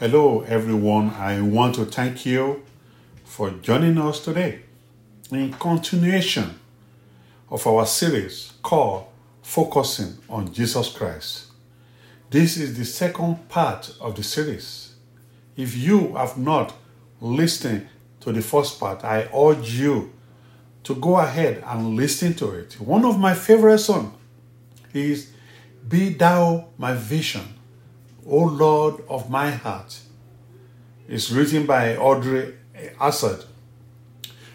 Hello, everyone. I want to thank you for joining us today in continuation of our series called Focusing on Jesus Christ. This is the second part of the series. If you have not listened to the first part, I urge you to go ahead and listen to it. One of my favorite songs is Be Thou My Vision, O Lord of my heart. is written by Audrey Assad.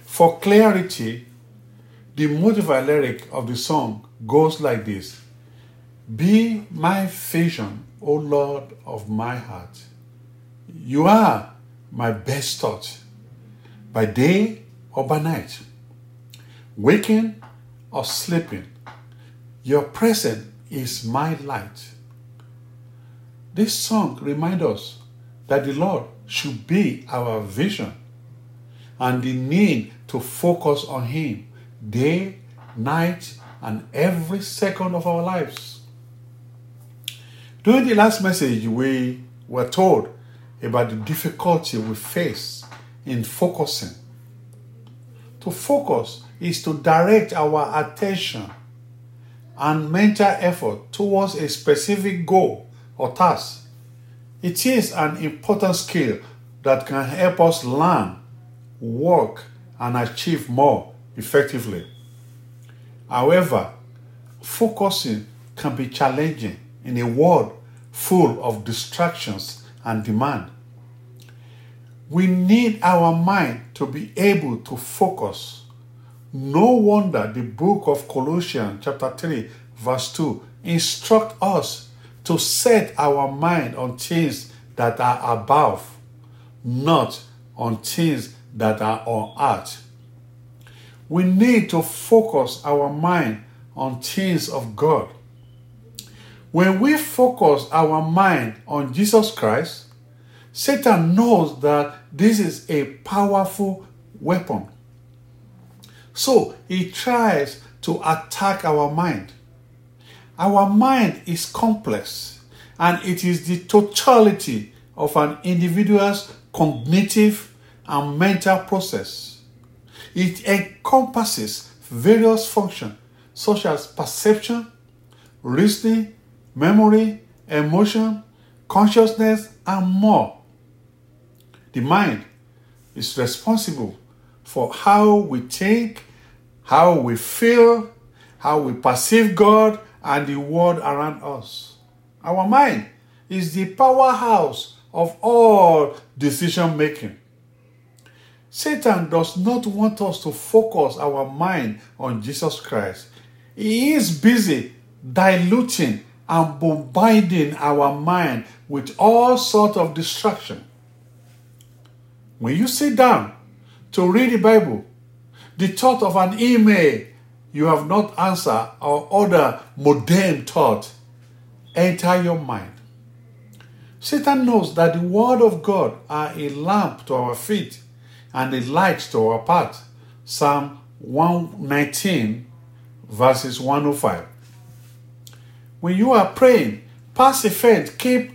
For clarity, the motivated lyric of the song goes like this Be my vision, O Lord of my heart. You are my best thought, by day or by night, waking or sleeping. Your presence is my light. This song reminds us that the Lord should be our vision and the need to focus on Him day, night, and every second of our lives. During the last message, we were told about the difficulty we face in focusing. To focus is to direct our attention and mental effort towards a specific goal or task. It is an important skill that can help us learn, work, and achieve more effectively. However, focusing can be challenging in a world full of distractions and demand. We need our mind to be able to focus. No wonder the book of Colossians, chapter 3, verse 2, instruct us to set our mind on things that are above, not on things that are on earth. We need to focus our mind on things of God. When we focus our mind on Jesus Christ, Satan knows that this is a powerful weapon. So he tries to attack our mind. Our mind is complex and it is the totality of an individual's cognitive and mental process. It encompasses various functions such as perception, reasoning, memory, emotion, consciousness, and more. The mind is responsible for how we think, how we feel, how we perceive God and the world around us. Our mind is the powerhouse of all decision making. Satan does not want us to focus our mind on Jesus Christ. He is busy diluting and bombarding our mind with all sorts of distraction. When you sit down to read the Bible, the thought of an email you have not answered or other modern thought enter your mind. Satan knows that the word of God are a lamp to our feet and a light to our path. Psalm 119 verses 105. When you are praying, past events keep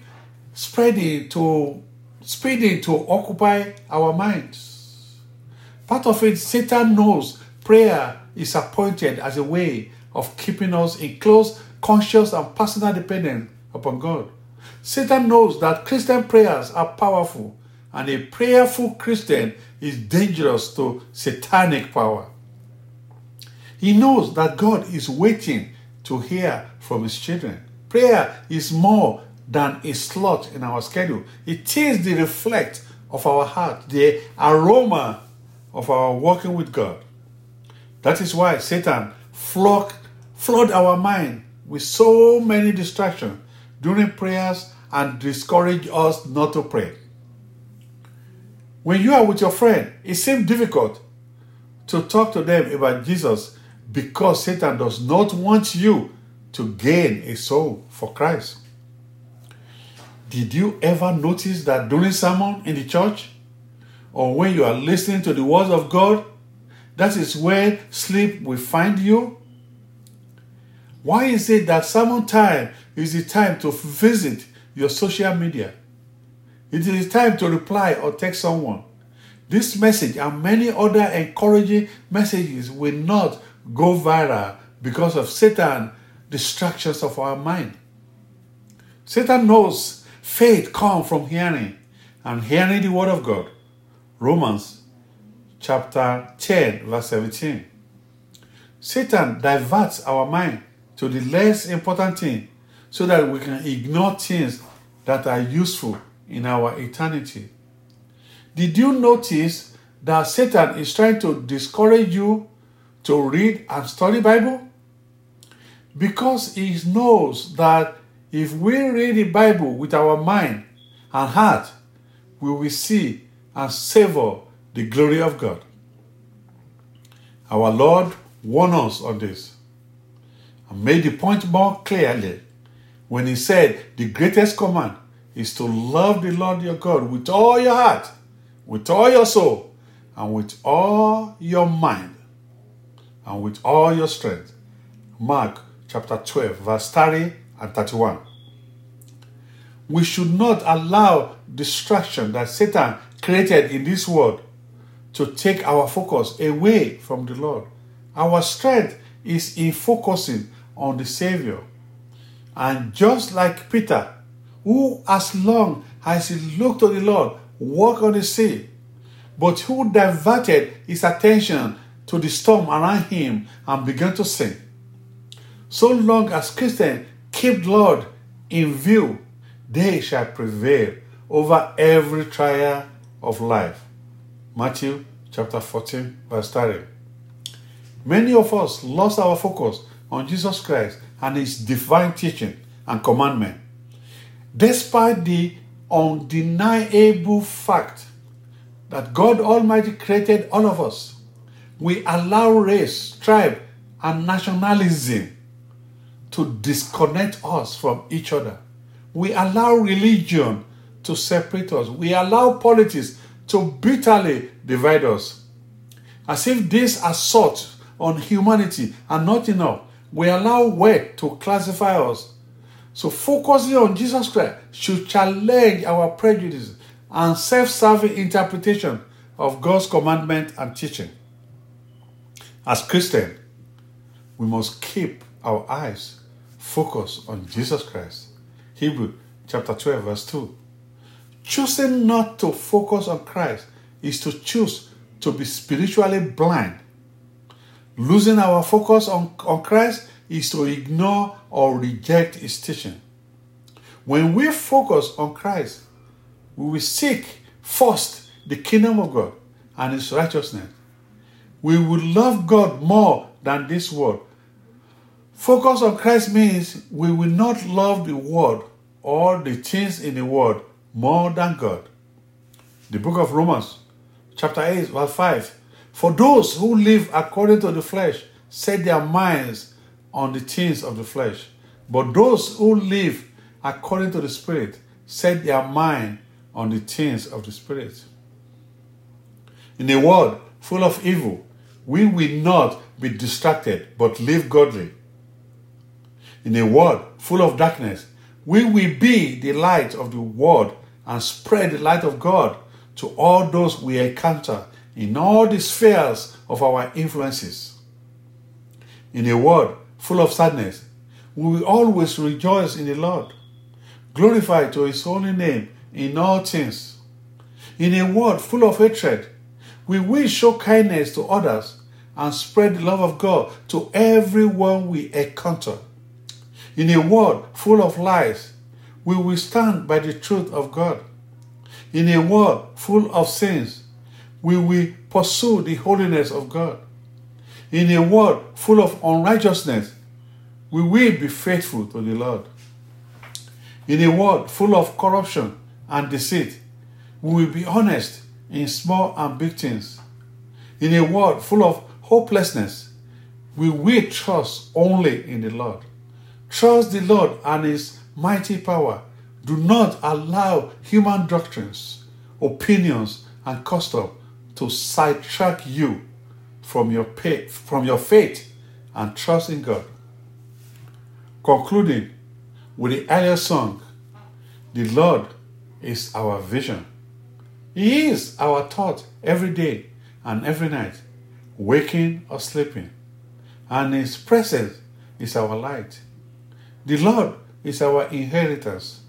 spreading to speeding to occupy our minds. Part of it, Satan knows prayer is appointed as a way of keeping us in close, conscious, and personal dependence upon God. Satan knows that Christian prayers are powerful, and a prayerful Christian is dangerous to satanic power. He knows that God is waiting to hear from his children. Prayer is more than a slot in our schedule. It is the reflect of our heart, the aroma of our walking with God. That is why Satan flood, flood our mind with so many distractions during prayers and discourage us not to pray. When you are with your friend, it seems difficult to talk to them about Jesus because Satan does not want you to gain a soul for Christ. Did you ever notice that during sermon in the church or when you are listening to the words of God, that is where sleep will find you? Why is it that sermon time is the time to visit your social media? It is time to reply or text someone. This message and many other encouraging messages will not go viral because of Satan distractions of our mind. Satan knows faith comes from hearing and hearing the word of God. Romans chapter 10 verse 17. Satan diverts our mind to the less important thing so that we can ignore things that are useful in our eternity. Did you notice that Satan is trying to discourage you to read and study Bible? Because he knows that if we read the Bible with our mind and heart, we will see and savor the glory of God. Our Lord warned us on this and made the point more clearly when he said the greatest command is to love the Lord your God with all your heart, with all your soul, and with all your mind, and with all your strength. Mark chapter 12, verse 30 and 31. We should not allow distraction that Satan created in this world to take our focus away from the Lord. Our strength is in focusing on the Savior. And just like Peter, who as long as he looked to the Lord, walked on the sea, but who diverted his attention to the storm around him and began to sink. So long as Christians keep the Lord in view, they shall prevail over every trial of life. Matthew chapter 14, verse 30. Many of us lost our focus on Jesus Christ and his divine teaching and commandment. Despite the undeniable fact that God Almighty created all of us, we allow race, tribe, and nationalism to disconnect us from each other. We allow religion to separate us. We allow politics to bitterly divide us. As if this assault on humanity are not enough, we allow wealth to classify us so focusing on Jesus Christ should challenge our prejudice and self-serving interpretation of God's commandment and teaching. As Christians, we must keep our eyes focused on Jesus Christ. Hebrew chapter 12 verse 2. Choosing not to focus on Christ is to choose to be spiritually blind. Losing our focus on, on Christ is to ignore or reject his teaching. When we focus on Christ, we will seek first the kingdom of God and his righteousness. We will love God more than this world. Focus on Christ means we will not love the world or the things in the world more than God. The book of Romans, chapter 8, verse 5. For those who live according to the flesh set their minds on the things of the flesh. But those who live according to the Spirit set their mind on the things of the Spirit. In a world full of evil, we will not be distracted but live godly. In a world full of darkness, we will be the light of the world and spread the light of God to all those we encounter in all the spheres of our influences. In a world full of sadness, we will always rejoice in the Lord. Glorify to his holy name in all things. In a world full of hatred, we will show kindness to others and spread the love of God to everyone we encounter. In a world full of lies, we will stand by the truth of God. In a world full of sins, we will pursue the holiness of God. In a world full of unrighteousness, we will be faithful to the Lord. In a world full of corruption and deceit, we will be honest in small and big things. In a world full of hopelessness, we will trust only in the Lord. Trust the Lord and His mighty power. Do not allow human doctrines, opinions, and custom to sidetrack you from your, pay, from your faith and trust in God. Concluding with the earlier song, The Lord is our vision. He is our thought every day and every night, waking or sleeping. And His presence is our light. The Lord is our inheritance.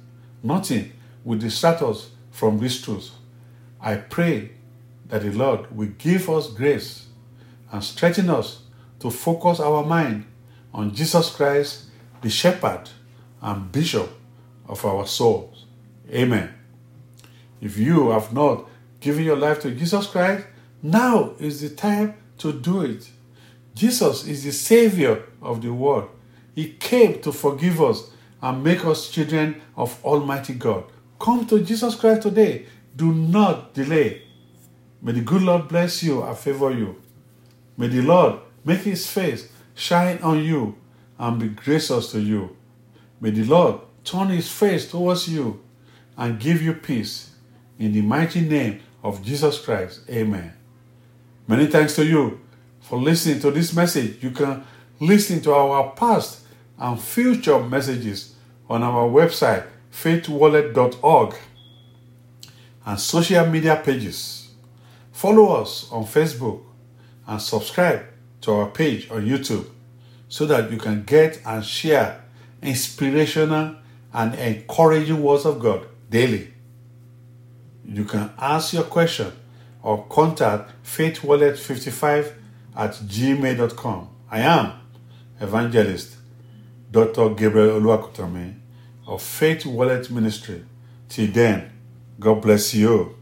Nothing will distract us from this truth. I pray that the Lord will give us grace and strengthen us to focus our mind on Jesus Christ, the shepherd and bishop of our souls. Amen. If you have not given your life to Jesus Christ, now is the time to do it. Jesus is the Savior of the world. He came to forgive us and make us children of Almighty God. Come to Jesus Christ today. Do not delay. May the good Lord bless you and favor you. May the Lord make his face shine on you and be gracious to you. May the Lord turn his face towards you and give you peace. In the mighty name of Jesus Christ. Amen. Many thanks to you for listening to this message. You can listen to our past and future messages on our website, faithwallet.org, and social media pages. Follow us on Facebook and subscribe to our page on YouTube so that you can get and share inspirational and encouraging words of God daily. You can ask your question or contact faithwallet55 at gmail.com. I am evangelist Dr. Gabriel Oluwakutami of Faith Wallet Ministry. Till then, God bless you.